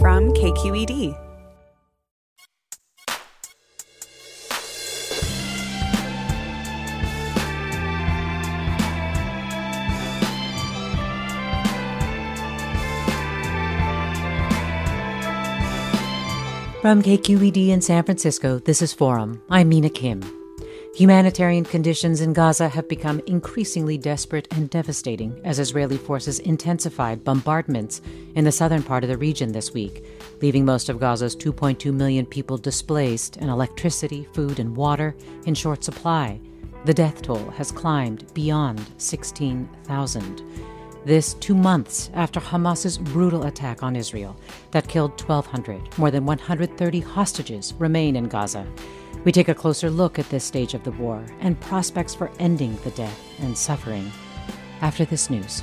From KQED. From KQED in San Francisco, this is Forum. I'm Mina Kim. Humanitarian conditions in Gaza have become increasingly desperate and devastating as Israeli forces intensified bombardments in the southern part of the region this week, leaving most of Gaza's 2.2 million people displaced and electricity, food, and water in short supply. The death toll has climbed beyond 16,000. This two months after Hamas's brutal attack on Israel that killed 1,200. More than 130 hostages remain in Gaza. We take a closer look at this stage of the war and prospects for ending the death and suffering after this news.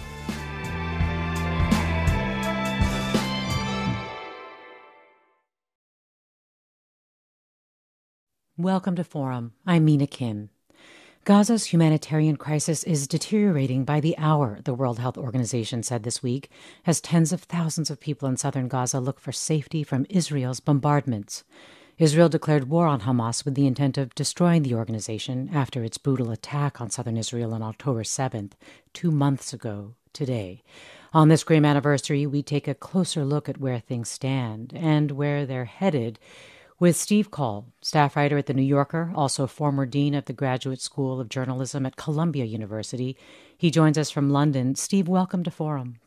Welcome to Forum. I'm Mina Kim. Gaza's humanitarian crisis is deteriorating by the hour, the World Health Organization said this week, as tens of thousands of people in southern Gaza look for safety from Israel's bombardments. Israel declared war on Hamas with the intent of destroying the organization after its brutal attack on southern Israel on October 7th, two months ago today. On this grim anniversary, we take a closer look at where things stand and where they're headed with Steve Coll, staff writer at The New Yorker, also former dean of the Graduate School of Journalism at Columbia University. He joins us from London. Steve, welcome to Forum.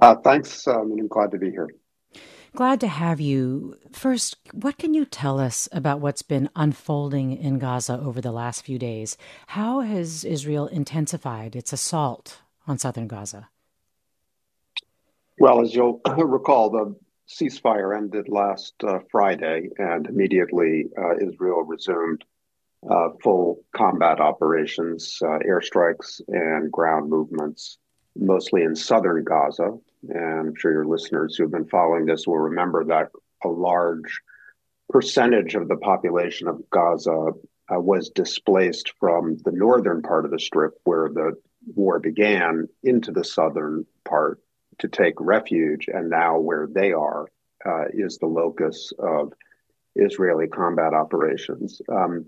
Uh, thanks. Um, I'm glad to be here. Glad to have you. First, what can you tell us about what's been unfolding in Gaza over the last few days? How has Israel intensified its assault on southern Gaza? Well, as you'll recall, the ceasefire ended last uh, Friday, and immediately uh, Israel resumed uh, full combat operations, uh, airstrikes, and ground movements, mostly in southern Gaza. And I'm sure your listeners who have been following this will remember that a large percentage of the population of Gaza uh, was displaced from the northern part of the strip where the war began into the southern part to take refuge, and now where they are uh, is the locus of Israeli combat operations. Um,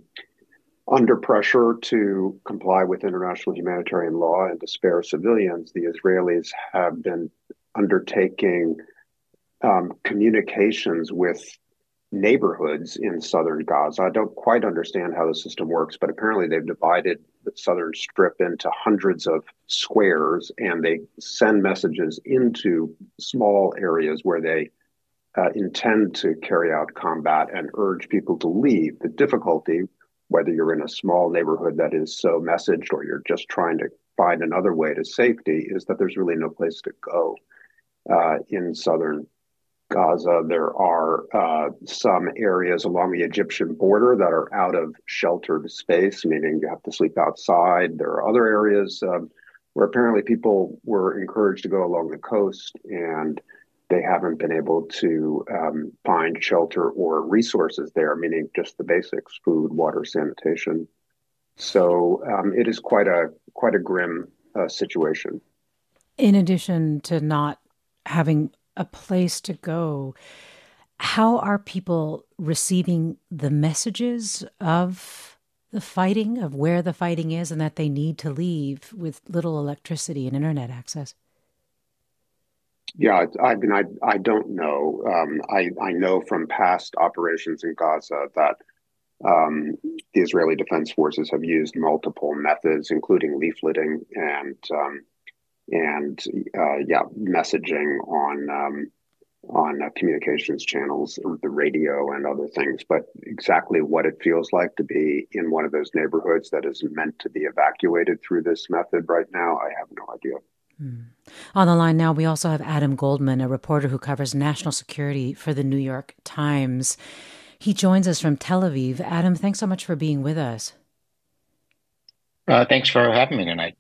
under pressure to comply with international humanitarian law and to spare civilians, the Israelis have been undertaking um, communications with neighborhoods in southern Gaza. I don't quite understand how the system works, but apparently they've divided the southern strip into hundreds of squares and they send messages into small areas where they uh, intend to carry out combat and urge people to leave. The difficulty, whether you're in a small neighborhood that is so messaged or you're just trying to find another way to safety, is that there's really no place to go uh, in southern Gaza. There are uh, some areas along the Egyptian border that are out of sheltered space, meaning you have to sleep outside. There are other areas um, where apparently people were encouraged to go along the coast and they haven't been able to um, find shelter or resources there, meaning just the basics food, water, sanitation. So um, it is quite a quite a grim uh, situation. In addition to not having a place to go. How are people receiving the messages of the fighting, of where the fighting is, and that they need to leave with little electricity and internet access? Yeah, I mean, I I don't know. Um, I I know from past operations in Gaza that um, the Israeli Defense Forces have used multiple methods, including leafleting and um, and uh, yeah, messaging on um, on uh, communications channels, the radio and other things. But exactly what it feels like to be in one of those neighborhoods that is meant to be evacuated through this method right now, I have no idea. Hmm. On the line now, we also have Adam Goldman, a reporter who covers national security for the New York Times. He joins us from Tel Aviv. Adam, thanks so much for being with us. Uh, thanks for having me tonight.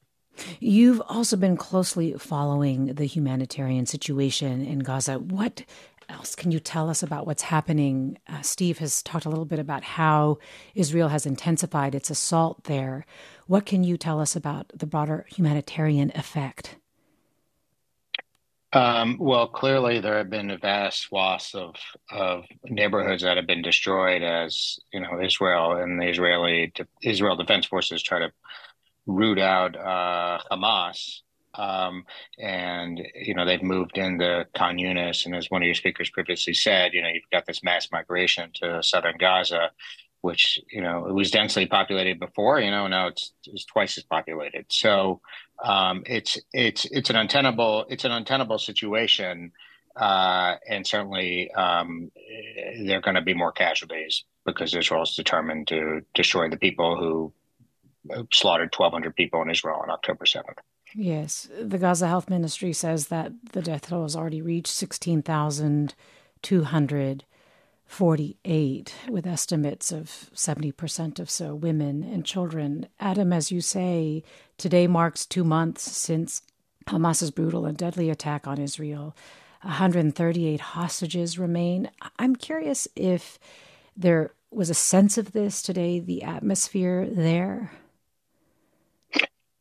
You've also been closely following the humanitarian situation in Gaza. What else can you tell us about what's happening? Uh, Steve has talked a little bit about how Israel has intensified its assault there. What can you tell us about the broader humanitarian effect? Um, well, clearly there have been a vast swaths of of neighborhoods that have been destroyed as you know Israel and the Israeli Israel Defense Forces try to root out uh, Hamas. Um, and you know they've moved into Khan Yunis, and as one of your speakers previously said, you know you've got this mass migration to southern Gaza, which you know it was densely populated before. You know now it's, it's twice as populated. So um, it's it's it's an untenable it's an untenable situation, uh, and certainly um, there are going to be more casualties because Israel is determined to destroy the people who slaughtered 1,200 people in Israel on October 7th. Yes, the Gaza Health Ministry says that the death toll has already reached 16,248, with estimates of 70% of so women and children. Adam, as you say, today marks two months since Hamas's brutal and deadly attack on Israel. 138 hostages remain. I'm curious if there was a sense of this today, the atmosphere there.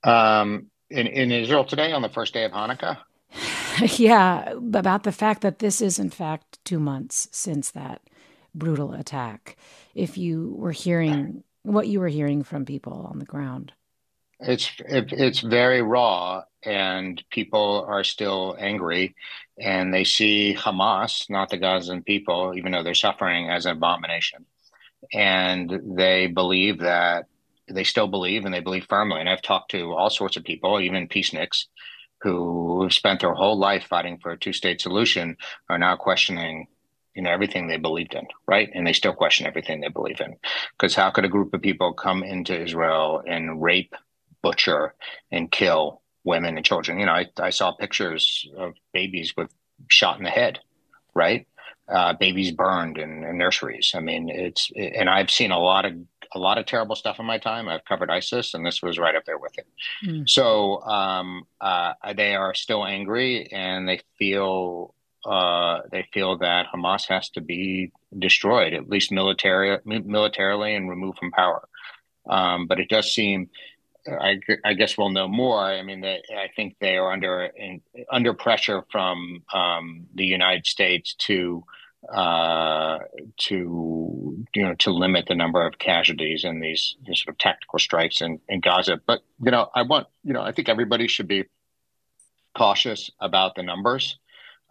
Um, in, in Israel today on the first day of Hanukkah? yeah, about the fact that this is, in fact, two months since that brutal attack. If you were hearing what you were hearing from people on the ground, it's it, it's very raw, and people are still angry, and they see Hamas, not the Gazan people, even though they're suffering, as an abomination, and they believe that they still believe and they believe firmly. And I've talked to all sorts of people, even peaceniks, who have spent their whole life fighting for a two-state solution, are now questioning, you know, everything they believed in, right? And they still question everything they believe in, because how could a group of people come into Israel and rape, butcher, and kill women and children? You know, I, I saw pictures of babies with shot in the head, right? Uh, babies burned in, in, nurseries. I mean, it's and I've seen a lot of a lot of terrible stuff in my time. I've covered ISIS, and this was right up there with it. Mm. So um, uh, they are still angry, and they feel uh, they feel that Hamas has to be destroyed, at least military, militarily, and removed from power. Um, but it does seem, I, I, guess we'll know more. I mean, they, I think they are under in, under pressure from um, the United States to uh, to you know to limit the number of casualties in these, these sort of tactical strikes in, in Gaza. But you know, I want you know I think everybody should be cautious about the numbers.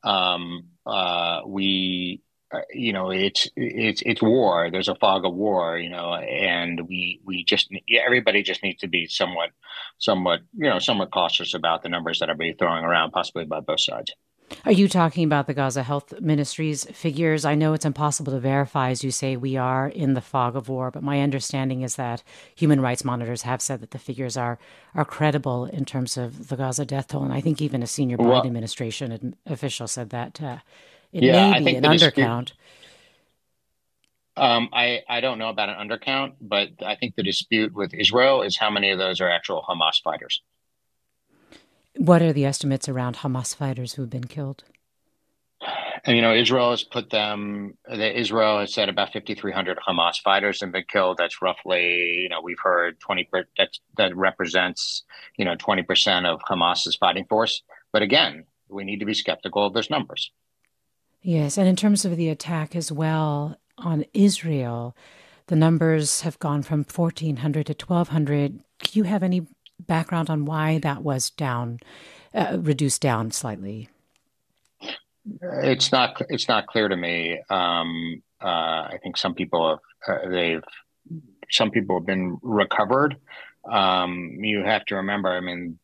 Um, uh, we uh, you know it's it's it's war. There's a fog of war. You know, and we we just everybody just needs to be somewhat somewhat you know somewhat cautious about the numbers that are being throwing around, possibly by both sides. Are you talking about the Gaza Health Ministry's figures? I know it's impossible to verify, as you say, we are in the fog of war, but my understanding is that human rights monitors have said that the figures are are credible in terms of the Gaza death toll, and I think even a senior Biden well, administration official said that uh, it yeah, may be an undercount. Dispute, um, I I don't know about an undercount, but I think the dispute with Israel is how many of those are actual Hamas fighters. What are the estimates around Hamas fighters who've been killed? And, you know, Israel has put them, the, Israel has said about 5,300 Hamas fighters have been killed. That's roughly, you know, we've heard 20, that's, that represents, you know, 20% of Hamas's fighting force. But again, we need to be skeptical of those numbers. Yes. And in terms of the attack as well on Israel, the numbers have gone from 1,400 to 1,200. Do you have any background on why that was down, uh, reduced down slightly? It's not. It's not clear to me. Um, uh, I think some people have. Uh, they've. Some people have been recovered. Um, you have to remember. I mean,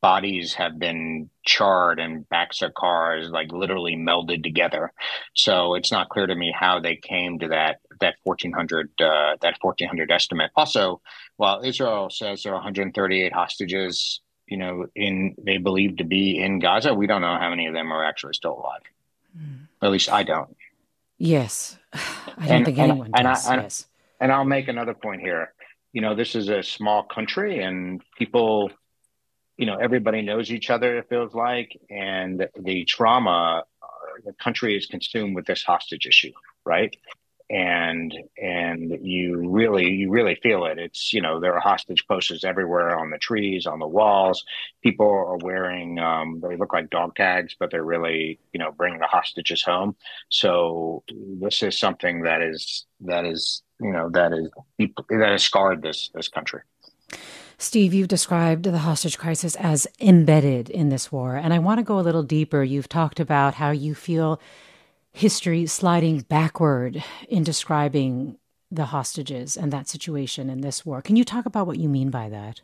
bodies have been charred and backs of cars like literally melded together. So it's not clear to me how they came to that that 1400 uh, that 1400 estimate. Also, while Israel says there are 138 hostages, you know, in they believe to be in Gaza, we don't know how many of them are actually still alive. Mm. At least I don't. Yes, I don't and, think anyone and, does. I, yes. and I'll make another point here. You know, this is a small country, and people you know everybody knows each other it feels like and the trauma uh, the country is consumed with this hostage issue right? And and you really you really feel it. It's you know there are hostage posters everywhere on the trees on the walls. People are wearing um, they look like dog tags but they're really you know bringing the hostages home. So this is something that is that is you know that is that has scarred this this country Steve, you've described the hostage crisis as embedded in this war. And I want to go a little deeper. You've talked about how you feel history sliding backward in describing the hostages and that situation in this war. Can you talk about what you mean by that?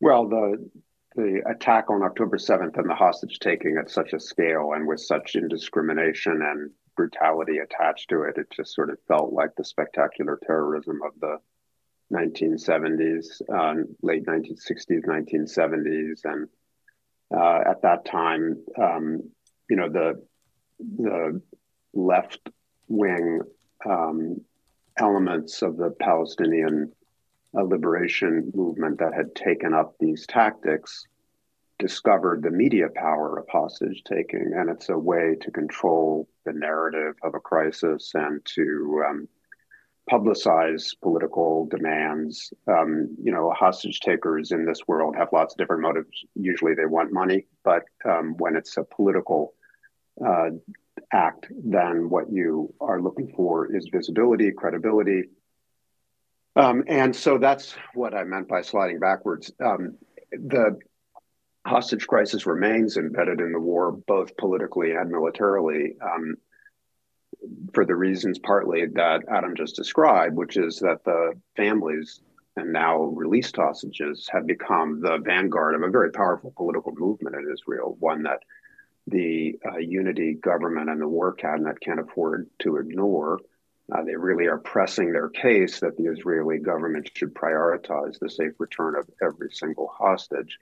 Well, the the attack on October 7th and the hostage taking at such a scale and with such indiscrimination and brutality attached to it, it just sort of felt like the spectacular terrorism of the 1970s, uh, late 1960s, 1970s, and uh, at that time, um, you know, the the left wing um, elements of the Palestinian uh, liberation movement that had taken up these tactics discovered the media power of hostage taking, and it's a way to control the narrative of a crisis and to um, publicize political demands. Um, you know, hostage takers in this world have lots of different motives. Usually they want money, but um, when it's a political uh, act, then what you are looking for is visibility, credibility. Um, and so that's what I meant by sliding backwards. Um, the hostage crisis remains embedded in the war, both politically and militarily. Um, for the reasons partly that Adam just described, which is that the families and now released hostages have become the vanguard of a very powerful political movement in Israel, one that the uh, unity government and the war cabinet can't afford to ignore. Uh, they really are pressing their case that the Israeli government should prioritize the safe return of every single hostage.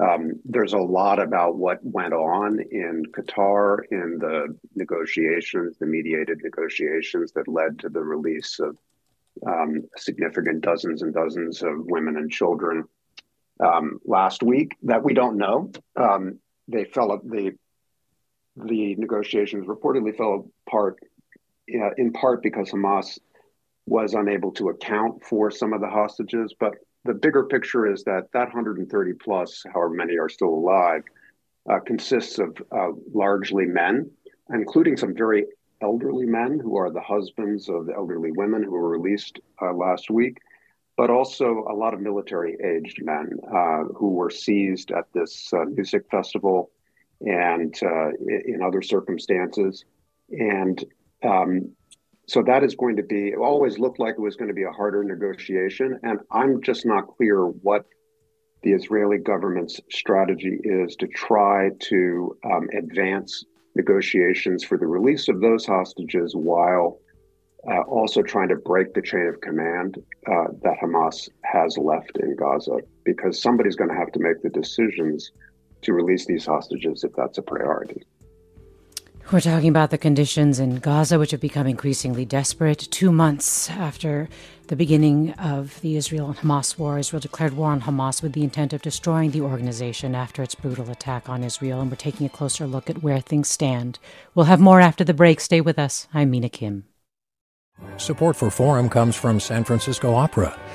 Um, there's a lot about what went on in Qatar in the negotiations, the mediated negotiations that led to the release of um, significant dozens and dozens of women and children um, last week that we don't know. Um, they fell the the negotiations reportedly fell apart uh, in part because Hamas was unable to account for some of the hostages, but the bigger picture is that that 130 plus, however many are still alive, uh, consists of uh, largely men, including some very elderly men who are the husbands of the elderly women who were released uh, last week, but also a lot of military aged men uh, who were seized at this uh, music festival and uh, in other circumstances. And um, so that is going to be, it always looked like it was going to be a harder negotiation. And I'm just not clear what the Israeli government's strategy is to try to um, advance negotiations for the release of those hostages while uh, also trying to break the chain of command uh, that Hamas has left in Gaza, because somebody's going to have to make the decisions to release these hostages if that's a priority. We're talking about the conditions in Gaza, which have become increasingly desperate. Two months after the beginning of the Israel and Hamas war, Israel declared war on Hamas with the intent of destroying the organization after its brutal attack on Israel. And we're taking a closer look at where things stand. We'll have more after the break. Stay with us. I'm Mina Kim. Support for Forum comes from San Francisco Opera.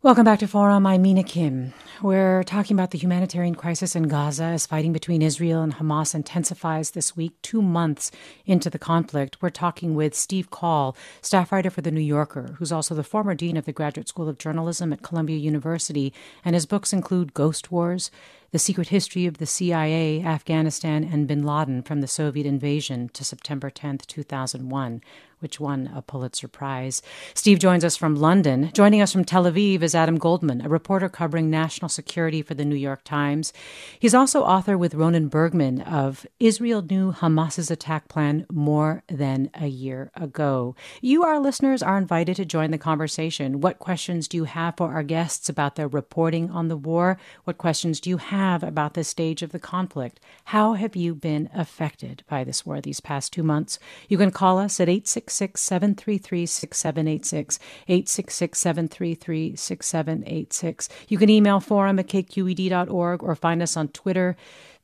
Welcome back to Forum. I'm Mina Kim. We're talking about the humanitarian crisis in Gaza as fighting between Israel and Hamas intensifies this week, two months into the conflict. We're talking with Steve Coll, staff writer for The New Yorker, who's also the former dean of the Graduate School of Journalism at Columbia University, and his books include Ghost Wars, the Secret History of the CIA, Afghanistan, and bin Laden from the Soviet invasion to September 10, 2001, which won a Pulitzer Prize. Steve joins us from London. Joining us from Tel Aviv is Adam Goldman, a reporter covering national security for the New York Times. He's also author with Ronen Bergman of Israel Knew Hamas's Attack Plan More Than a Year Ago. You, our listeners, are invited to join the conversation. What questions do you have for our guests about their reporting on the war? What questions do you have about this stage of the conflict? How have you been affected by this war these past two months? You can call us at 866 866 733 6786. 866 733 6786. You can email forum at kqed.org or find us on Twitter,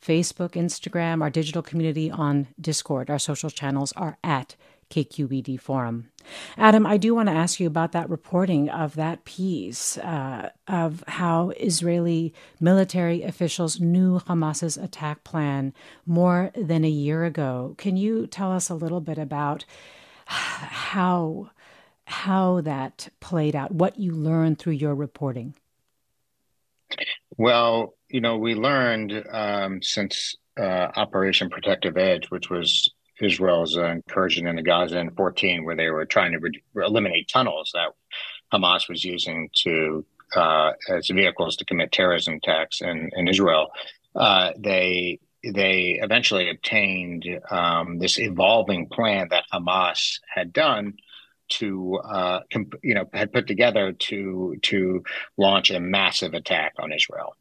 Facebook, Instagram, our digital community on Discord. Our social channels are at KQED Forum. Adam, I do want to ask you about that reporting of that piece uh, of how Israeli military officials knew Hamas's attack plan more than a year ago. Can you tell us a little bit about how how that played out, what you learned through your reporting. Well, you know, we learned um, since uh, Operation Protective Edge, which was Israel's uh, incursion into Gaza in 14, where they were trying to re- eliminate tunnels that Hamas was using to uh, as vehicles to commit terrorism attacks in, in Israel. Uh, they they eventually obtained um, this evolving plan that Hamas had done to uh, comp- you know had put together to to launch a massive attack on Israel.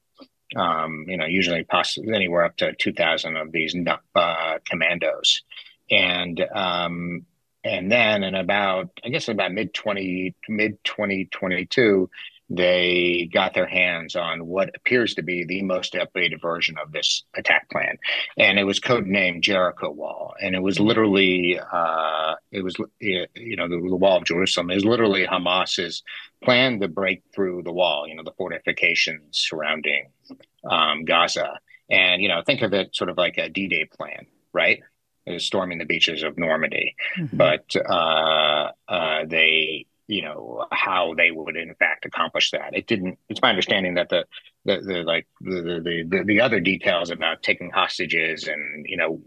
Um, you know, usually possibly anywhere up to two thousand of these uh, commandos, and um, and then in about I guess about mid twenty mid twenty twenty two, they got their hands on what appears to be the most updated version of this attack plan, and it was codenamed Jericho Wall, and it was literally uh, it was you know the, the, Wall of Jerusalem is literally Hamas's plan to break through the wall, you know the fortifications surrounding um, Gaza, and you know think of it sort of like a D-Day plan, right? Storming the beaches of Normandy, mm-hmm. but uh, uh, they you know how they would in fact accomplish that. It didn't. It's my understanding that the the, the like the, the the the other details about taking hostages and you know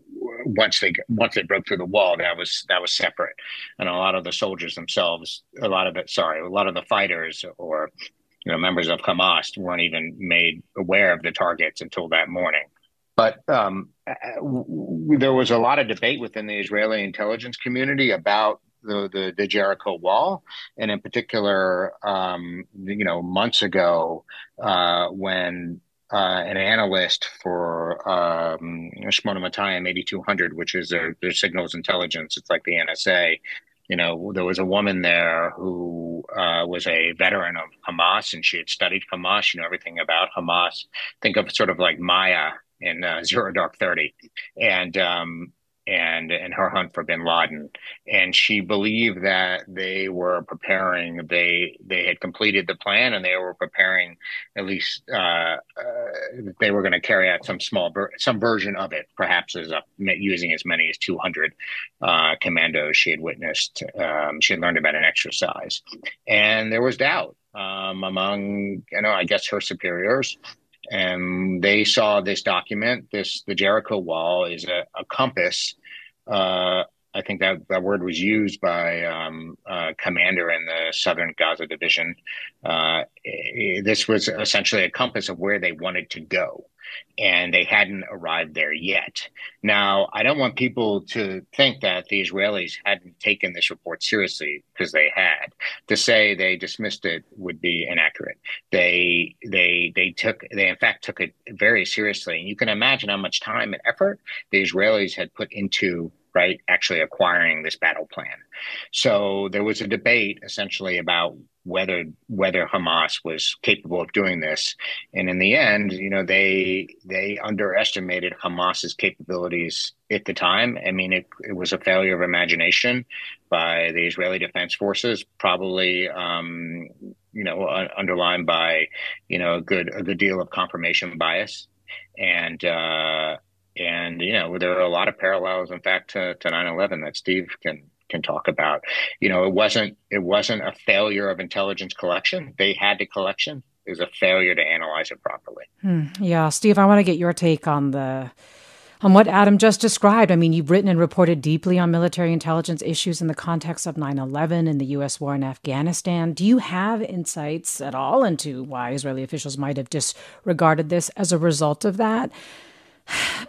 once they once they broke through the wall that was that was separate, and a lot of the soldiers themselves, a lot of it, sorry, a lot of the fighters or you know members of Hamas weren't even made aware of the targets until that morning. But um, there was a lot of debate within the Israeli intelligence community about the, the, the Jericho Wall, and in particular, um, you know, months ago uh, when uh, an analyst for um, Shmona Matayim 8200, which is their, their signals intelligence, it's like the NSA. You know, there was a woman there who uh, was a veteran of Hamas, and she had studied Hamas. You know everything about Hamas. Think of sort of like Maya in uh, Zero Dark Thirty, and um, and and her hunt for bin Laden. And she believed that they were preparing. They they had completed the plan, and they were preparing at least uh, uh, they were going to carry out some small some version of it, perhaps as a, using as many as 200 uh, commandos she had witnessed. Um, she had learned about an exercise, and there was doubt um, among you know I guess her superiors and they saw this document. This the Jericho Wall is a, a compass. Uh, I think that that word was used by um, uh, commander in the Southern Gaza Division. Uh, this was essentially a compass of where they wanted to go. and they hadn't arrived there yet. Now, I don't want people to think that the Israelis hadn't taken this report seriously because they had. To say they dismissed it would be inaccurate. They they they took they in fact took it very seriously, and you can imagine how much time and effort the Israelis had put into right actually acquiring this battle plan. So there was a debate essentially about whether whether Hamas was capable of doing this. And in the end, you know, they they underestimated Hamas's capabilities at the time. I mean, it, it was a failure of imagination by the Israeli Defense Forces, probably um, you know uh, underlined by you know a good a good deal of confirmation bias and. Uh, and you know there are a lot of parallels, in fact, to, to 9/11 that Steve can can talk about. You know, it wasn't it wasn't a failure of intelligence collection. They had the collection. It was a failure to analyze it properly. Hmm. Yeah, Steve, I want to get your take on the on what Adam just described. I mean, you've written and reported deeply on military intelligence issues in the context of 9 11 and the U.S. war in Afghanistan. Do you have insights at all into why Israeli officials might have disregarded this as a result of that?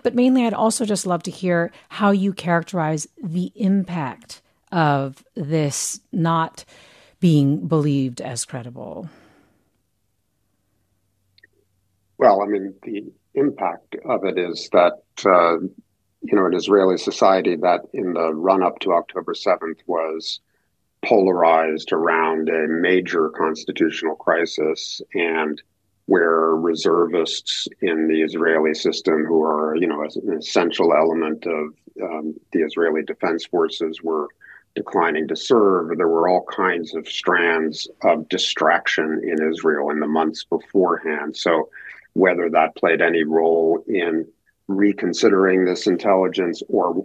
But mainly, I'd also just love to hear how you characterize the impact of this not being believed as credible? Well, I mean, the impact of it is that, uh, you know, an Israeli society that in the run up to October 7th was polarized around a major constitutional crisis and where reservists in the Israeli system, who are, you know, an essential element of um, the Israeli defense forces, were declining to serve. There were all kinds of strands of distraction in Israel in the months beforehand. So, whether that played any role in reconsidering this intelligence or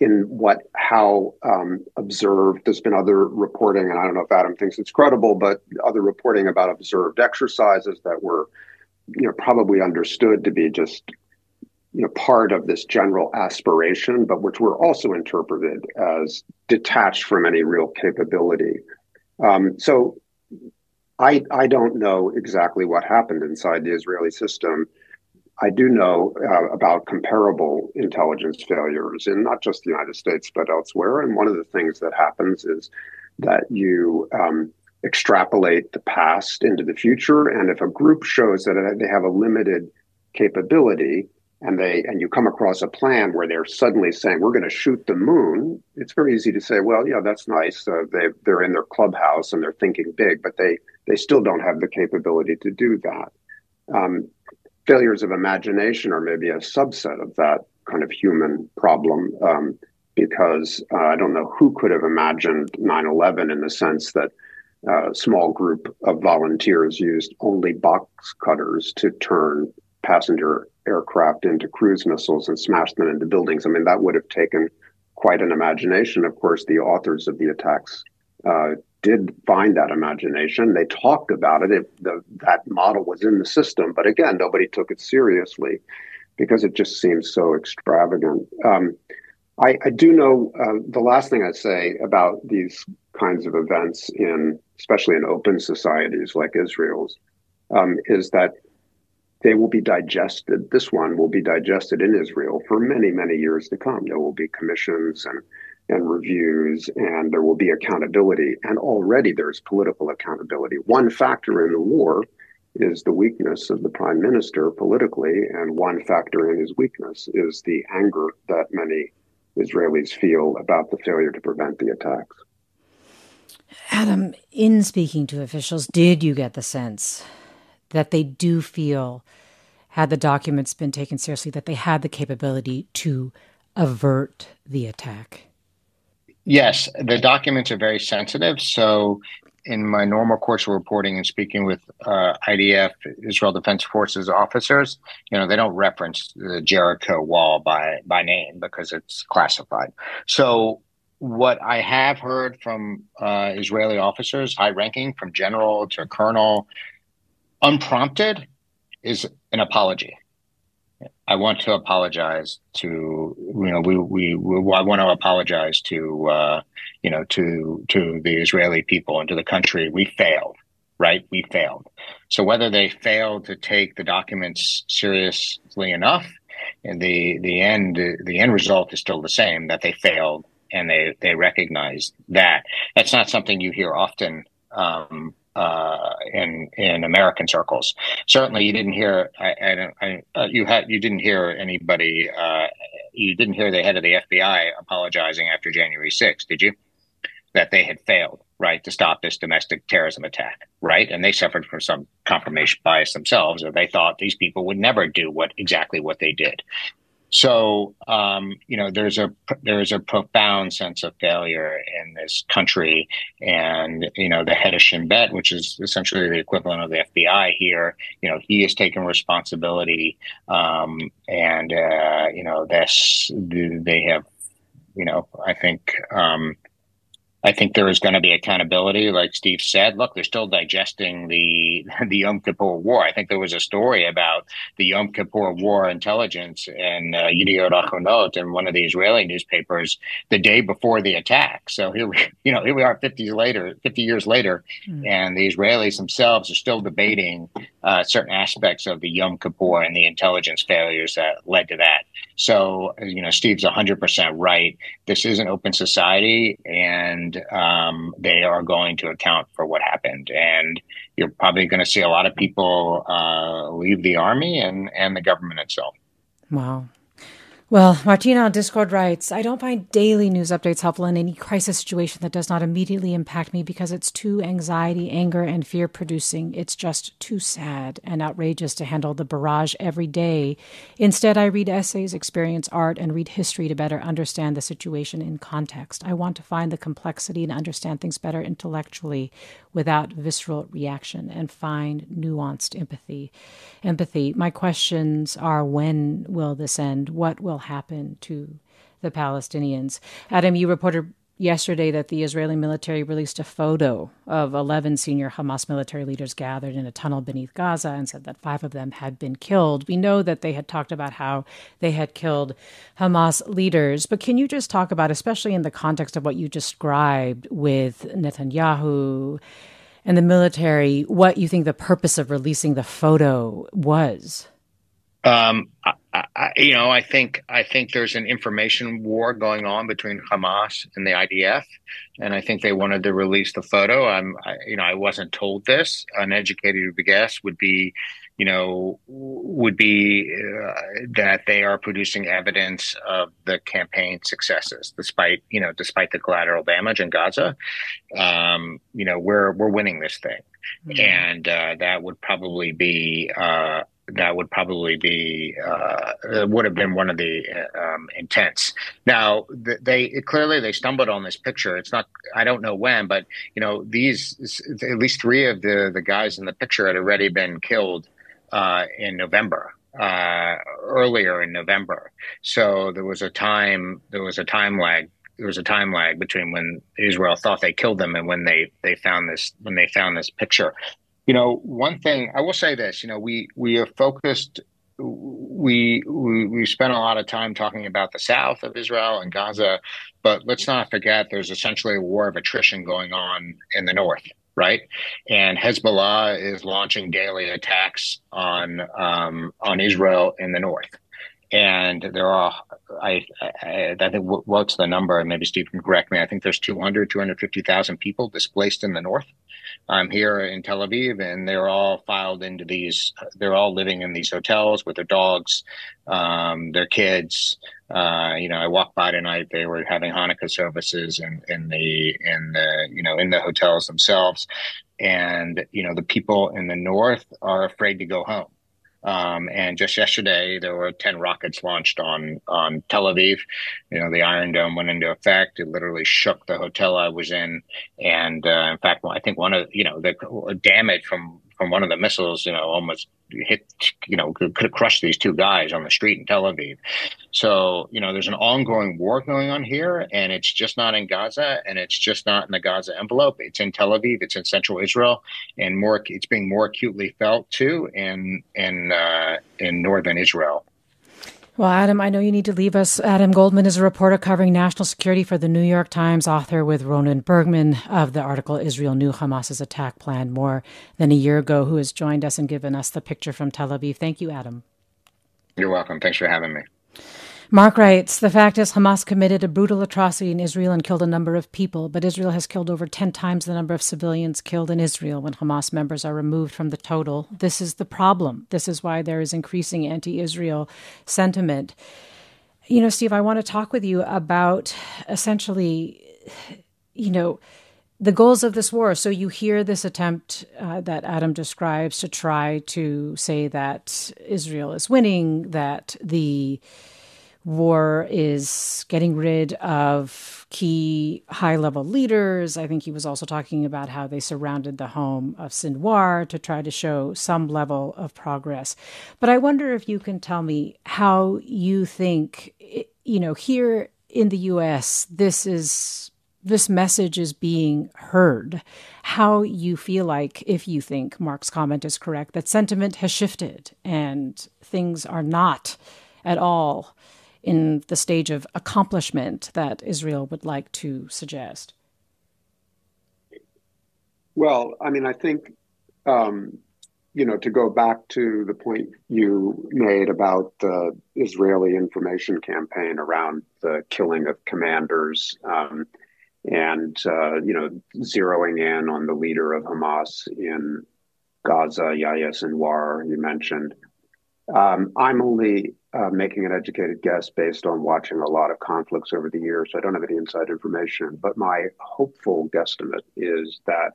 in what how um, observed there's been other reporting and i don't know if adam thinks it's credible but other reporting about observed exercises that were you know probably understood to be just you know part of this general aspiration, but which were also interpreted as detached from any real capability. Um, so I I don't know exactly what happened inside the Israeli system. I do know uh, about comparable intelligence failures in not just the United States but elsewhere. And one of the things that happens is that you um, extrapolate the past into the future, and if a group shows that they have a limited capability, and they and you come across a plan where they're suddenly saying we're going to shoot the moon it's very easy to say well yeah that's nice. Uh, they they're in their clubhouse and they're thinking big but they they still don't have the capability to do that. Um, failures of imagination are maybe a subset of that kind of human problem um, because uh, I don't know who could have imagined 9/11 in the sense that uh, a small group of volunteers used only box cutters to turn passenger aircraft into cruise missiles and smash them into buildings. I mean, that would have taken quite an imagination. Of course, the authors of the attacks uh, did find that imagination. They talked about it. it the, that model was in the system, but again, nobody took it seriously because it just seems so extravagant. Um, I, I, do know uh, the last thing I'd say about these kinds of events in, especially in open societies like Israel's, um, is that they will be digested. This one will be digested in Israel for many, many years to come. There will be commissions and and reviews, and there will be accountability. And already there's political accountability. One factor in the war is the weakness of the prime minister politically, and one factor in his weakness is the anger that many Israelis feel about the failure to prevent the attacks. Adam, in speaking to officials, did you get the sense that they do feel, had the documents been taken seriously, that they had the capability to avert the attack? Yes, the documents are very sensitive. So, in my normal course of reporting and speaking with uh, IDF, Israel Defense Forces officers, you know, they don't reference the Jericho Wall by by name because it's classified. So, what I have heard from uh, Israeli officers, high ranking, from general to colonel, unprompted is an apology. I want to apologize to you know we we, we I want to apologize to uh, you know to to the Israeli people and to the country. We failed. right? We failed. So whether they failed to take the documents seriously enough, and the the end the end result is still the same that they failed and they they recognize that. That's not something you hear often. Um, uh, in in American circles. Certainly, you didn't hear. I, I, I uh, you had you didn't hear anybody. Uh, you didn't hear the head of the FBI apologizing after January 6th, did you? That they had failed, right, to stop this domestic terrorism attack, right? And they suffered from some confirmation bias themselves, or they thought these people would never do what exactly what they did. So um, you know, there's a there's a profound sense of failure in this country, and you know, the head of Shin Bet, which is essentially the equivalent of the FBI here, you know, he has taken responsibility, um, and uh, you know, this they have, you know, I think. Um, I think there is going to be accountability, like Steve said. Look, they're still digesting the the Yom Kippur War. I think there was a story about the Yom Kippur War intelligence and uh, Yediot Achronot in one of the Israeli newspapers the day before the attack. So here we, you know, here we are, fifty later, fifty years later, mm. and the Israelis themselves are still debating uh, certain aspects of the Yom Kippur and the intelligence failures that led to that. So you know, Steve's hundred percent right. This is an open society, and um, they are going to account for what happened. And you're probably going to see a lot of people uh, leave the army and, and the government itself. Wow. Well, Martina on Discord writes, I don't find daily news updates helpful in any crisis situation that does not immediately impact me because it's too anxiety, anger, and fear producing. It's just too sad and outrageous to handle the barrage every day. Instead, I read essays, experience art, and read history to better understand the situation in context. I want to find the complexity and understand things better intellectually without visceral reaction and find nuanced empathy. Empathy. My questions are when will this end? What will happen to the Palestinians? Adam, you reported yesterday that the Israeli military released a photo of 11 senior Hamas military leaders gathered in a tunnel beneath Gaza and said that five of them had been killed. We know that they had talked about how they had killed Hamas leaders, but can you just talk about, especially in the context of what you described with Netanyahu and the military, what you think the purpose of releasing the photo was? Um, I, I, you know, I think I think there's an information war going on between Hamas and the IDF, and I think they wanted to release the photo. I'm, I, you know, I wasn't told this. An educated guess would be, you know, would be uh, that they are producing evidence of the campaign successes, despite you know, despite the collateral damage in Gaza. Um, you know, we're we're winning this thing, mm-hmm. and uh, that would probably be. Uh, that would probably be uh, would have been one of the um, intents. Now they clearly they stumbled on this picture. It's not I don't know when, but you know these at least three of the the guys in the picture had already been killed uh, in November. Uh, earlier in November, so there was a time there was a time lag there was a time lag between when Israel thought they killed them and when they they found this when they found this picture. You know, one thing I will say this, you know, we we are focused we, we we spent a lot of time talking about the south of Israel and Gaza, but let's not forget there's essentially a war of attrition going on in the north, right? And Hezbollah is launching daily attacks on um, on Israel in the north. And there are, I, I, I think, what's the number? Maybe Steve can correct me. I think there's 200, 250,000 people displaced in the north I'm here in Tel Aviv, and they're all filed into these. They're all living in these hotels with their dogs, um, their kids. Uh, you know, I walked by tonight. They were having Hanukkah services in, in the in the you know in the hotels themselves, and you know the people in the north are afraid to go home. Um, and just yesterday, there were 10 rockets launched on, on Tel Aviv. You know, the Iron Dome went into effect. It literally shook the hotel I was in. And uh, in fact, I think one of, you know, the damage from from one of the missiles, you know, almost hit, you know, could, could have crushed these two guys on the street in Tel Aviv. So, you know, there's an ongoing war going on here, and it's just not in Gaza, and it's just not in the Gaza envelope. It's in Tel Aviv, it's in central Israel, and more, it's being more acutely felt too in in uh, in northern Israel. Well, Adam, I know you need to leave us. Adam Goldman is a reporter covering national security for the New York Times, author with Ronen Bergman of the article Israel Knew Hamas's Attack Plan More Than a Year Ago, who has joined us and given us the picture from Tel Aviv. Thank you, Adam. You're welcome. Thanks for having me. Mark writes The fact is, Hamas committed a brutal atrocity in Israel and killed a number of people, but Israel has killed over 10 times the number of civilians killed in Israel when Hamas members are removed from the total. This is the problem. This is why there is increasing anti Israel sentiment. You know, Steve, I want to talk with you about essentially, you know, the goals of this war. So you hear this attempt uh, that Adam describes to try to say that Israel is winning, that the war is getting rid of key high level leaders. I think he was also talking about how they surrounded the home of Sinwar to try to show some level of progress. But I wonder if you can tell me how you think, you know, here in the US, this is. This message is being heard. How you feel like, if you think Mark's comment is correct, that sentiment has shifted and things are not at all in the stage of accomplishment that Israel would like to suggest? Well, I mean, I think, um, you know, to go back to the point you made about the Israeli information campaign around the killing of commanders um, and, uh, you know, zeroing in on the leader of Hamas in Gaza, Yahya Sinwar, you mentioned. Um, I'm only Uh, making an educated guess based on watching a lot of conflicts over the years. I don't have any inside information, but my hopeful guesstimate is that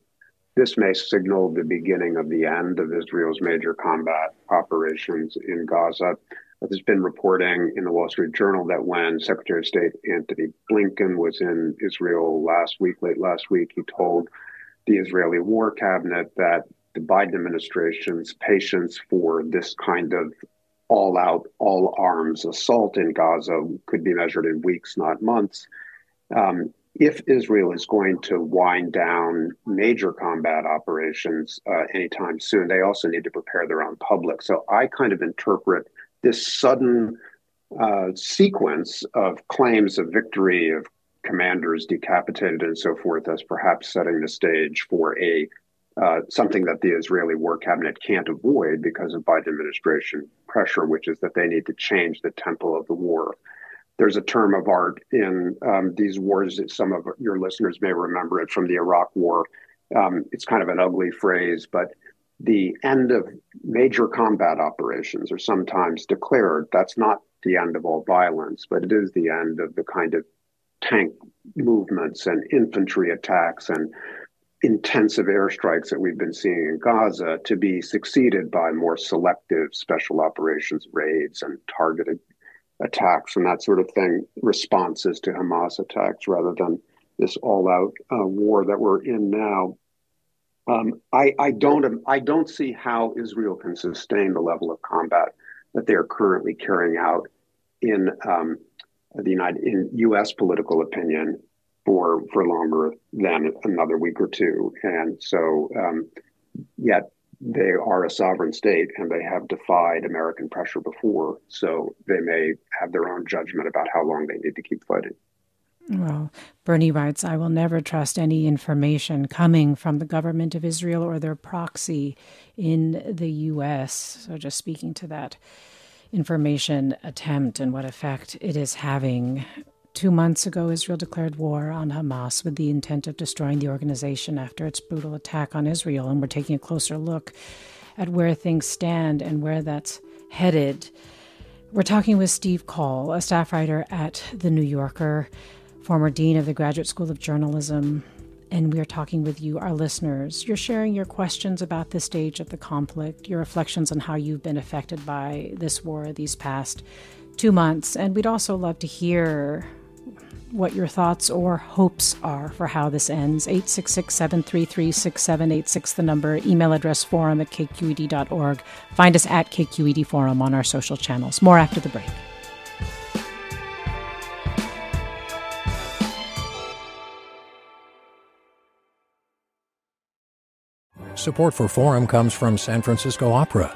this may signal the beginning of the end of Israel's major combat operations in Gaza. There's been reporting in the Wall Street Journal that when Secretary of State Antony Blinken was in Israel last week, late last week, he told the Israeli War Cabinet that the Biden administration's patience for this kind of all out, all arms assault in Gaza could be measured in weeks, not months. Um, if Israel is going to wind down major combat operations uh, anytime soon, they also need to prepare their own public. So I kind of interpret this sudden uh, sequence of claims of victory, of commanders decapitated, and so forth, as perhaps setting the stage for a uh, something that the Israeli War Cabinet can't avoid because of Biden administration pressure, which is that they need to change the tempo of the war. There's a term of art in um, these wars. that Some of your listeners may remember it from the Iraq War. Um, it's kind of an ugly phrase, but the end of major combat operations are sometimes declared. That's not the end of all violence, but it is the end of the kind of tank movements and infantry attacks and intensive airstrikes that we've been seeing in Gaza to be succeeded by more selective special operations raids and targeted attacks and that sort of thing, responses to Hamas attacks rather than this all-out uh, war that we're in now. Um, I, I, don't I don't see how Israel can sustain the level of combat that they are currently carrying out in um, the United in U.S. political opinion for for longer than another week or two, and so um, yet they are a sovereign state and they have defied American pressure before, so they may have their own judgment about how long they need to keep fighting. Well, Bernie writes, I will never trust any information coming from the government of Israel or their proxy in the U.S. So, just speaking to that information attempt and what effect it is having Two months ago, Israel declared war on Hamas with the intent of destroying the organization after its brutal attack on Israel. And we're taking a closer look at where things stand and where that's headed. We're talking with Steve Coll, a staff writer at The New Yorker, former dean of the Graduate School of Journalism. And we are talking with you, our listeners. You're sharing your questions about this stage of the conflict, your reflections on how you've been affected by this war these past two months. And we'd also love to hear what your thoughts or hopes are for how this ends. 866 733 6786, the number. Email address forum at kqed.org. Find us at KQED Forum on our social channels. More after the break. Support for Forum comes from San Francisco Opera.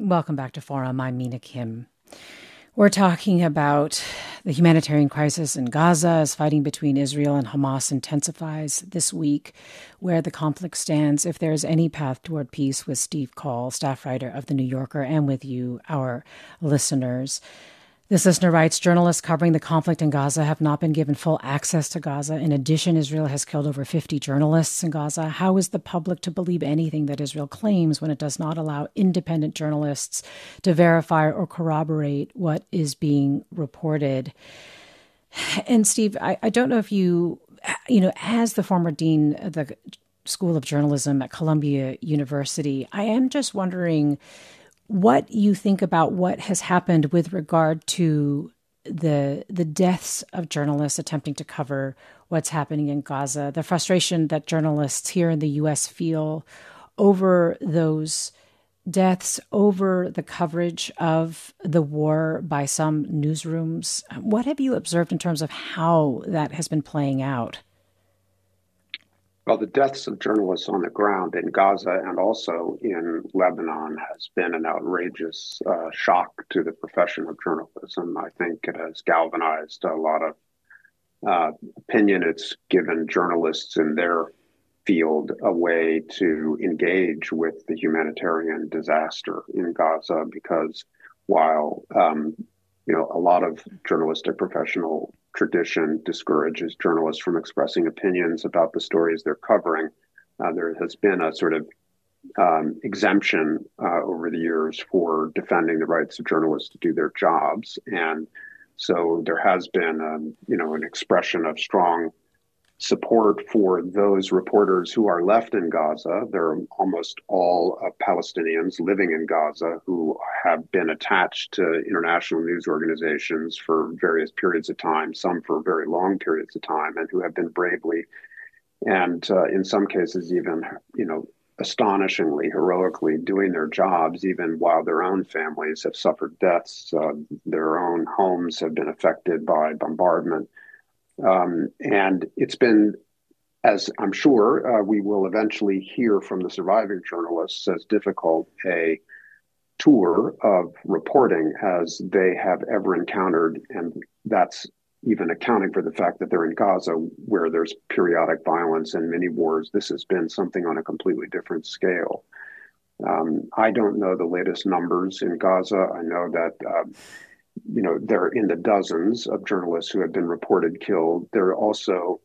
Welcome back to Forum. I'm Mina Kim. We're talking about the humanitarian crisis in Gaza as fighting between Israel and Hamas intensifies this week, where the conflict stands, if there is any path toward peace, with Steve Coll, staff writer of The New Yorker, and with you, our listeners. This listener writes Journalists covering the conflict in Gaza have not been given full access to Gaza. In addition, Israel has killed over 50 journalists in Gaza. How is the public to believe anything that Israel claims when it does not allow independent journalists to verify or corroborate what is being reported? And Steve, I, I don't know if you, you know, as the former dean of the School of Journalism at Columbia University, I am just wondering what you think about what has happened with regard to the the deaths of journalists attempting to cover what's happening in Gaza, the frustration that journalists here in the US feel over those deaths, over the coverage of the war by some newsrooms. What have you observed in terms of how that has been playing out? Well, the deaths of journalists on the ground in Gaza and also in Lebanon has been an outrageous uh, shock to the profession of journalism. I think it has galvanized a lot of uh, opinion. It's given journalists in their field a way to engage with the humanitarian disaster in Gaza because while um, you know a lot of journalistic professional tradition discourages journalists from expressing opinions about the stories they're covering. Uh, there has been a sort of um, exemption uh, over the years for defending the rights of journalists to do their jobs, and so there has been, um, you know, an expression of strong support for those reporters who are left in Gaza. They're almost all uh, Palestinians living in Gaza who have been attached to international news organizations for various periods of time, some for very long periods of time, and who have been bravely and uh, in some cases even, you know, astonishingly, heroically doing their jobs, even while their own families have suffered deaths. Uh, their own homes have been affected by bombardment. Um, and it's been, as I'm sure uh, we will eventually hear from the surviving journalists, as difficult a tour of reporting as they have ever encountered. And that's even accounting for the fact that they're in Gaza, where there's periodic violence and many wars. This has been something on a completely different scale. Um, I don't know the latest numbers in Gaza. I know that. Uh, you know, there are in the dozens of journalists who have been reported killed. There are also,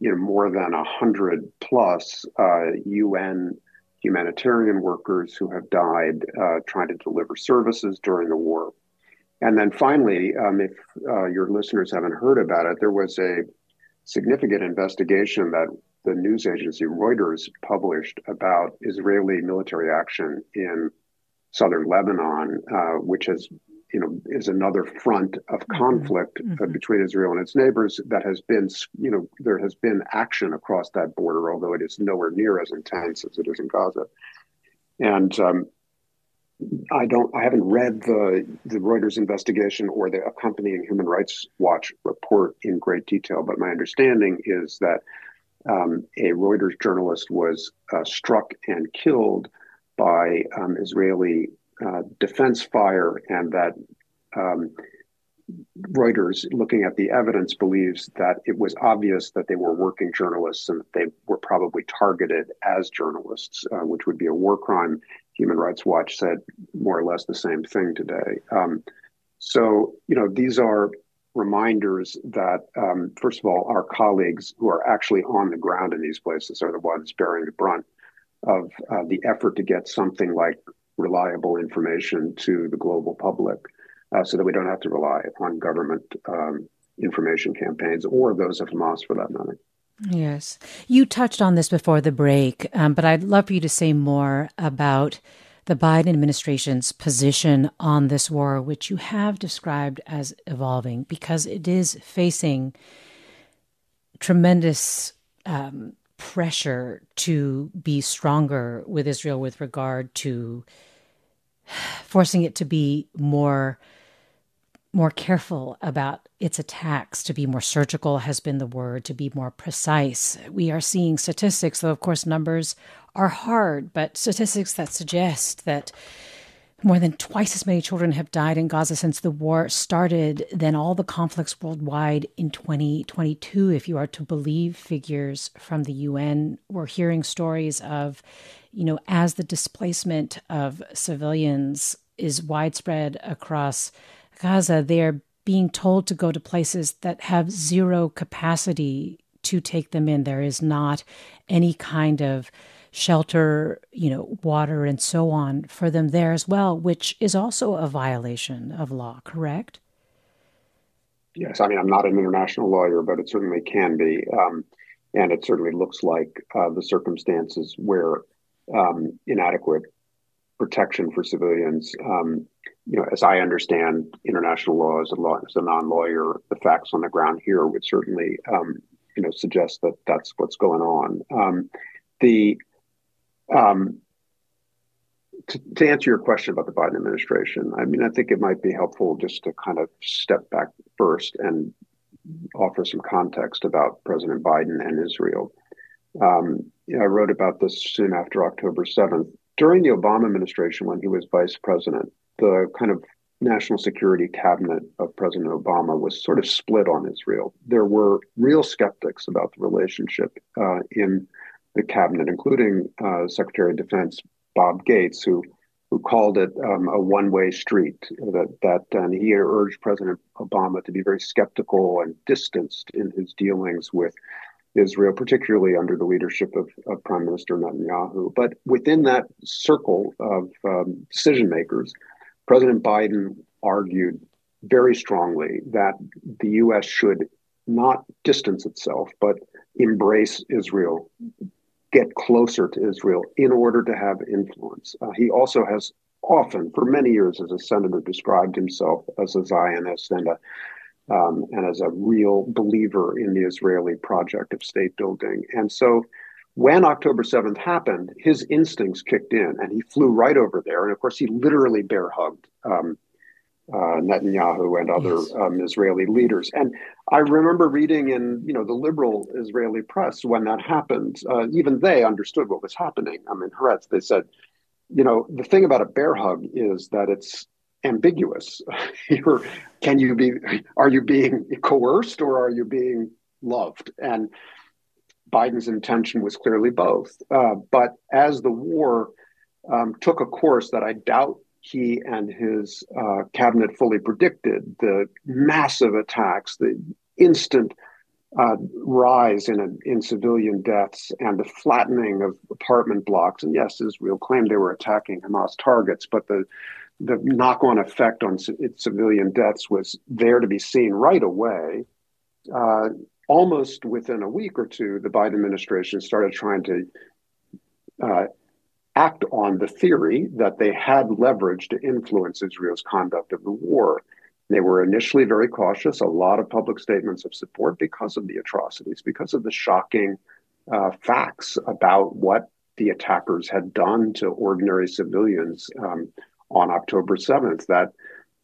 you know, more than a hundred plus uh, UN humanitarian workers who have died uh, trying to deliver services during the war. And then finally, um, if uh, your listeners haven't heard about it, there was a significant investigation that the news agency Reuters published about Israeli military action in southern Lebanon, uh, which has you know, is another front of mm-hmm. conflict uh, mm-hmm. between Israel and its neighbors that has been, you know, there has been action across that border, although it is nowhere near as intense as it is in Gaza. And um, I don't, I haven't read the the Reuters investigation or the accompanying Human Rights Watch report in great detail, but my understanding is that um, a Reuters journalist was uh, struck and killed by um, Israeli uh, defense fire, and that um, Reuters, looking at the evidence, believes that it was obvious that they were working journalists and that they were probably targeted as journalists, uh, which would be a war crime. Human Rights Watch said more or less the same thing today. Um, So, you know, these are reminders that, um, first of all, our colleagues who are actually on the ground in these places are the ones bearing the brunt of uh, the effort to get something like reliable information to the global public uh, so that we don't have to rely on government um, information campaigns or those of Hamas for that matter. Yes. You touched on this before the break, um, but I'd love for you to say more about the Biden administration's position on this war, which you have described as evolving, because it is facing tremendous um, pressure to be stronger with Israel with regard to forcing it to be more more careful about its attacks, to be more surgical has been the word, to be more precise. We are seeing statistics, though, of course, numbers are hard, but statistics that suggest that more than twice as many children have died in Gaza since the war started than all the conflicts worldwide in 2022, if you are to believe figures from the UN. We're hearing stories of, you know, as the displacement of civilians is widespread across Gaza, they're being told to go to places that have zero capacity to take them in. There is not any kind of shelter, you know, water and so on for them there as well, which is also a violation of law, correct? Yes, I mean, I'm not an international lawyer, but it certainly can be. Um, and it certainly looks like uh, the circumstances where um, inadequate protection for civilians um, you know, as I understand international law as a law as a non-lawyer, the facts on the ground here would certainly, um, you know, suggest that that's what's going on. Um, the um, to, to, answer your question about the Biden administration, I mean, I think it might be helpful just to kind of step back first and offer some context about President Biden and Israel. Um, you know, I wrote about this soon after October 7th. During the Obama administration, when he was vice president, the kind of national security cabinet of President Obama was sort of split on Israel. There were real skeptics about the relationship uh, in the cabinet, including uh, Secretary of Defense Bob Gates, who who called it um, a one-way street. That that and he urged President Obama to be very skeptical and distanced in his dealings with Israel, particularly under the leadership of, of Prime Minister Netanyahu. But within that circle of um, decision makers, President Biden argued very strongly that the U.S. should not distance itself, but embrace Israel, get closer to Israel in order to have influence. Uh, he also has often, for many years as a senator, described himself as a Zionist and a um, and as a real believer in the Israeli project of state building. And so when October 7th happened, his instincts kicked in and he flew right over there. And of course, he literally bear hugged um, uh, Netanyahu and other yes. um, Israeli leaders. And I remember reading in you know the liberal Israeli press when that happened. Uh, even they understood what was happening. I mean, Haaretz, they said, you know, the thing about a bear hug is that it's ambiguous. You're, can you be? Are you being coerced or are you being loved? And Biden's intention was clearly both. Uh, but as the war um, took a course that I doubt he and his uh, cabinet fully predicted, the massive attacks, the instant uh, rise in, in civilian deaths, and the flattening of apartment blocks. And yes, Israel claimed they were attacking Hamas targets, but the the knock-on effect on c- civilian deaths was there to be seen right away. Uh, almost within a week or two, the Biden administration started trying to uh, act on the theory that they had leverage to influence Israel's conduct of the war. They were initially very cautious, a lot of public statements of support because of the atrocities, because of the shocking uh, facts about what the attackers had done to ordinary civilians um, on October 7th. That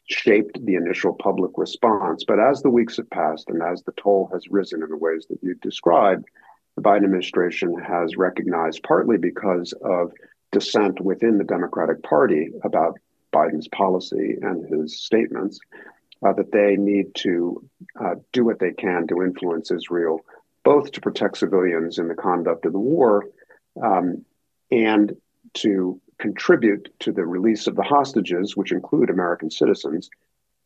shaped the initial public response. But as the weeks have passed and as the toll has risen in the ways that you described, the Biden administration has recognized, partly because of dissent within the Democratic Party about Biden's policy and his statements, uh, that they need to uh, do what they can to influence Israel, both to protect civilians in the conduct of the war um, and to contribute to the release of the hostages, which include American citizens,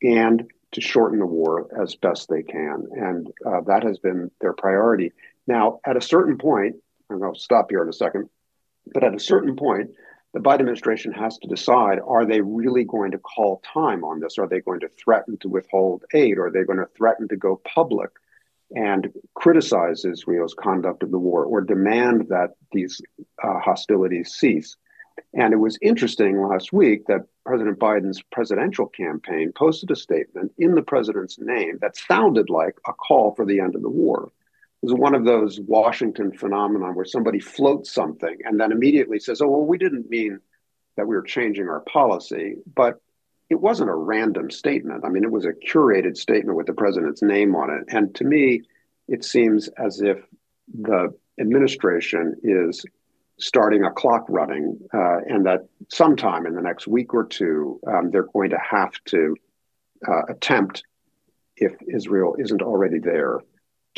and to shorten the war as best they can. And uh, that has been their priority. Now, at a certain point, and I'll stop here in a second, but at a certain point, the Biden administration has to decide are they really going to call time on this? Are they going to threaten to withhold aid? Are they going to threaten to go public and criticize Israel's conduct of the war or demand that these uh, hostilities cease? And it was interesting last week that President Biden's presidential campaign posted a statement in the president's name that sounded like a call for the end of the war. Was one of those Washington phenomenon where somebody floats something and then immediately says, "Oh, well, we didn't mean that we were changing our policy," but it wasn't a random statement. I mean, it was a curated statement with the president's name on it. And to me, it seems as if the administration is starting a clock running, uh, and that sometime in the next week or two, um, they're going to have to uh, attempt, if Israel isn't already there,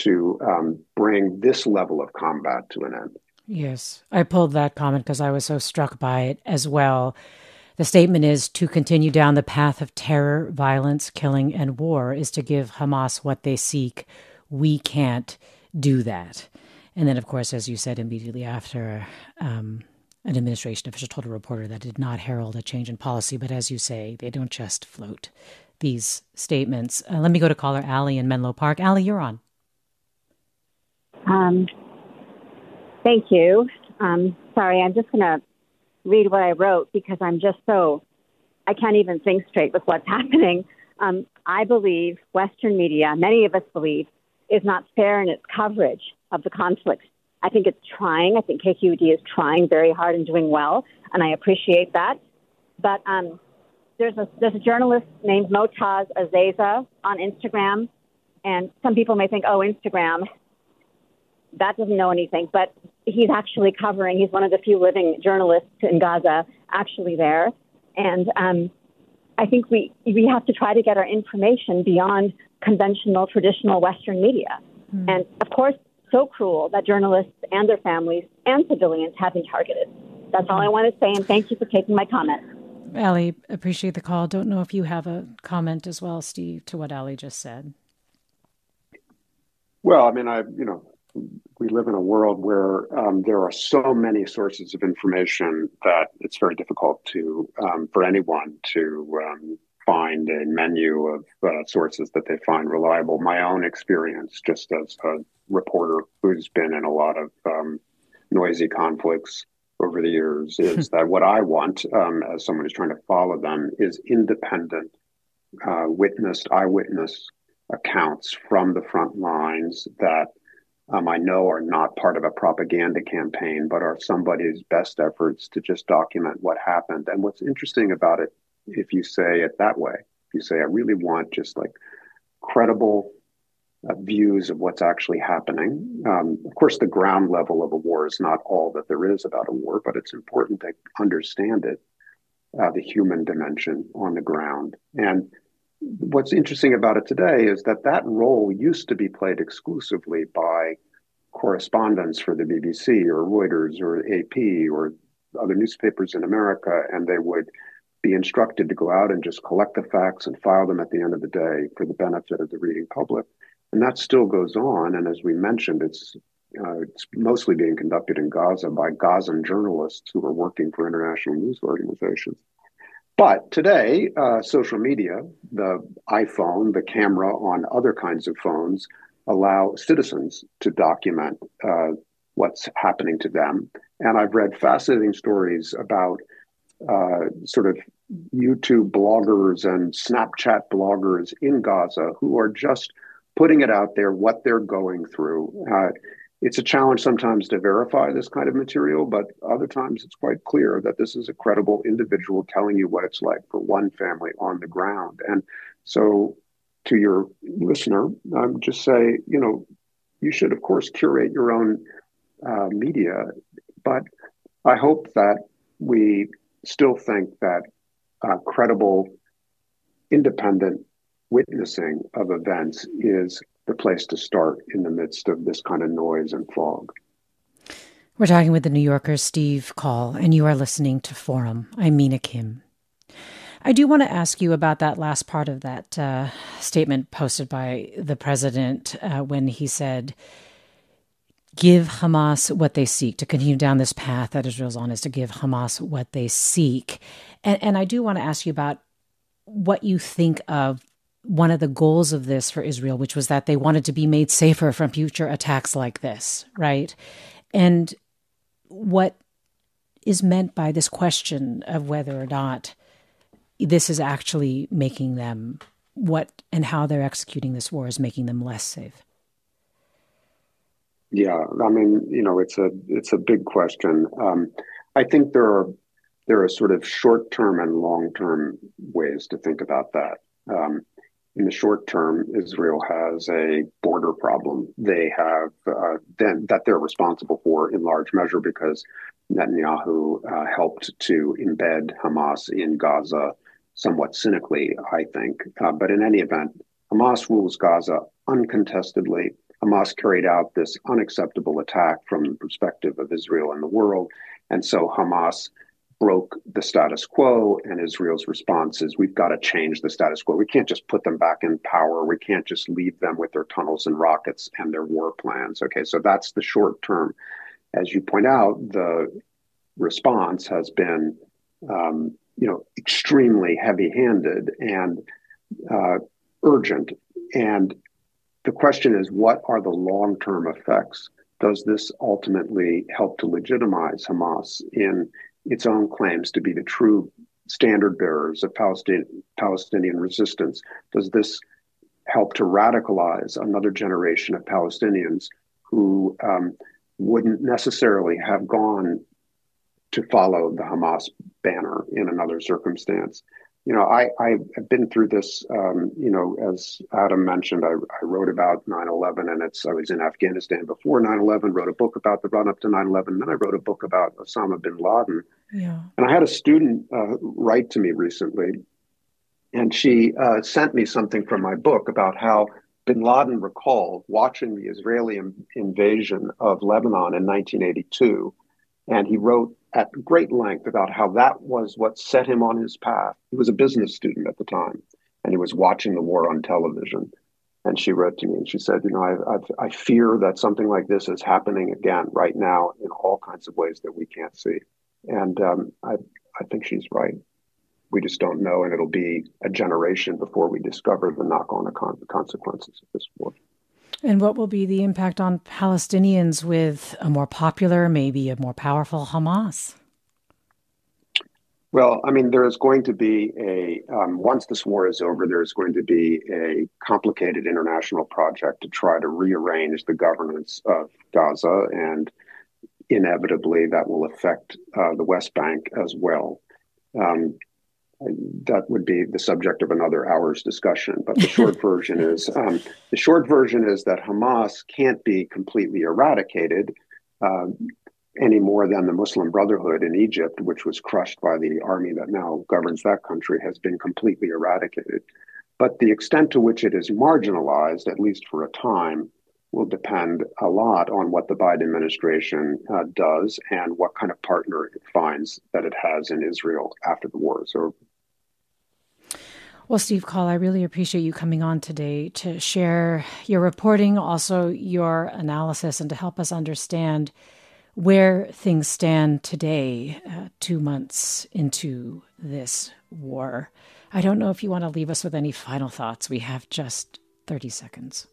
to um, bring this level of combat to an end. Yes, I pulled that comment because I was so struck by it as well. The statement is to continue down the path of terror, violence, killing, and war is to give Hamas what they seek. We can't do that. And then, of course, as you said immediately after, um, an administration official told a reporter that did not herald a change in policy. But as you say, they don't just float these statements. Uh, let me go to caller Allie in Menlo Park. Allie, you're on. Um, thank you. Um, sorry, I'm just going to read what I wrote because I'm just so, I can't even think straight with what's happening. Um, I believe Western media, many of us believe, is not fair in its coverage of the conflict. I think it's trying. I think KQED is trying very hard and doing well, and I appreciate that. But um, there's a there's a journalist named Motaz Azaiza on Instagram, and some people may think, oh, Instagram, that doesn't know anything, but he's actually covering. He's one of the few living journalists in Gaza actually there, and um, I think we we have to try to get our information beyond conventional, traditional Western media. Mm. And of course, so cruel that journalists and their families and civilians have been targeted. That's all I want to say, and thank you for taking my comment. Ali, appreciate the call. Don't know if you have a comment as well, Steve, to what Ali just said. Well, I mean, I, you know, we live in a world where um, there are so many sources of information that it's very difficult to um, for anyone to um, find a menu of uh, sources that they find reliable. My own experience, just as a reporter who's been in a lot of um, noisy conflicts over the years, is that what I want, um, as someone who's trying to follow them, is independent, uh, witnessed, eyewitness accounts from the front lines that um, I know are not part of a propaganda campaign, but are somebody's best efforts to just document what happened. And what's interesting about it if you say it that way. If you say, I really want just like credible uh, views of what's actually happening. Um, of course, the ground level of a war is not all that there is about a war, but it's important to understand it, uh, the human dimension on the ground. And what's interesting about it today is that that role used to be played exclusively by correspondents for the BBC or Reuters or AP or other newspapers in America, and they would be instructed to go out and just collect the facts and file them at the end of the day for the benefit of the reading public. And that still goes on. And as we mentioned, it's uh, it's mostly being conducted in Gaza by Gazan journalists who are working for international news organizations. But today, uh, social media, the iPhone, the camera on other kinds of phones, allow citizens to document uh, what's happening to them. And I've read fascinating stories about uh, sort of YouTube bloggers and Snapchat bloggers in Gaza who are just putting it out there what they're going through. It's a challenge sometimes to verify this kind of material, but other times it's quite clear that this is a credible individual telling you what it's like for one family on the ground. And so, to your listener, um, just say, you know, you should, of course, curate your own uh, media, but I hope that we still think that uh, credible, independent witnessing of events is the place to start in the midst of this kind of noise and fog. We're talking with the New Yorker's Steve Coll, and you are listening to Forum. I'm Mina Kim. I do want to ask you about that last part of that uh, statement posted by the president uh, when he said, give Hamas what they seek, to continue down this path that Israel's on, is to give Hamas what they seek. And, and I do want to ask you about what you think of one of the goals of this for Israel, which was that they wanted to be made safer from future attacks like this, right? And what is meant by this question of whether or not this is actually making them what and how they're executing this war is making them less safe. Yeah, I mean, you know, it's a it's a big question. Um, I think there are there are sort of short term and long term ways to think about that. Um, in the short term, Israel has a border problem. They have uh, that they're responsible for in large measure because Netanyahu uh, helped to embed Hamas in Gaza somewhat cynically, I think. Uh, but in any event, Hamas rules Gaza uncontestedly. Hamas carried out this unacceptable attack from the perspective of Israel and the world. And so Hamas broke the status quo, and Israel's response is we've got to change the status quo. We can't just put them back in power. We can't just leave them with their tunnels and rockets and their war plans. Okay, so that's the short term. As you point out, the response has been, um, you know, extremely heavy-handed and uh, urgent. And the question is, what are the long-term effects? Does this ultimately help to legitimize Hamas in its own claims to be the true standard bearers of Palestinian, Palestinian resistance? Does this help to radicalize another generation of Palestinians who um, wouldn't necessarily have gone to follow the Hamas banner in another circumstance? You know, I, I've been through this, um, you know, as Adam mentioned, I, I wrote about 9-11 and it's, I was in Afghanistan before 9-11, wrote a book about the run up to 9-11. Then I wrote a book about Osama bin Laden. Yeah. And I had a student uh, write to me recently and she uh, sent me something from my book about how bin Laden recalled watching the Israeli invasion of Lebanon in 1982. And he wrote at great length about how that was what set him on his path. He was a business student at the time, and he was watching the war on television. And she wrote to me and she said, You know, I, I, I fear that something like this is happening again right now in all kinds of ways that we can't see. And um, I, I think she's right. We just don't know, and it'll be a generation before we discover the knock on consequences of this war. And what will be the impact on Palestinians with a more popular, maybe a more powerful Hamas? Well, I mean, there is going to be a, um, once this war is over, there's going to be a complicated international project to try to rearrange the governance of Gaza. And inevitably, that will affect uh, the West Bank as well. Um, that would be the subject of another hour's discussion. But the short version is um, the short version is that Hamas can't be completely eradicated uh, any more than the Muslim Brotherhood in Egypt, which was crushed by the army that now governs that country, has been completely eradicated. But the extent to which it is marginalized, at least for a time, will depend a lot on what the Biden administration uh, does and what kind of partner it finds that it has in Israel after the war is over. Well, Steve Coll, I really appreciate you coming on today to share your reporting, also your analysis, and to help us understand where things stand today, uh, two months into this war. I don't know if you want to leave us with any final thoughts. We have just 30 seconds.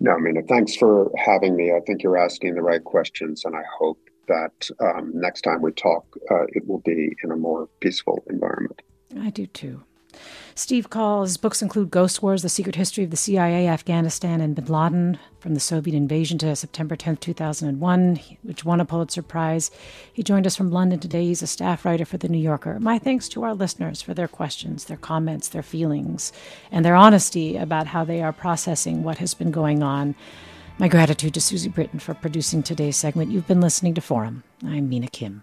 No, I thanks for having me. I think you're asking the right questions, and I hope that um, next time we talk, uh, it will be in a more peaceful environment. I do too. Steve Coll's books include Ghost Wars, The Secret History of the CIA, Afghanistan, and bin Laden, from the Soviet invasion to September 10, 2001, which won a Pulitzer Prize. He joined us from London today. He's a staff writer for The New Yorker. My thanks to our listeners for their questions, their comments, their feelings, and their honesty about how they are processing what has been going on. My gratitude to Susie Britton for producing today's segment. You've been listening to Forum. I'm Mina Kim.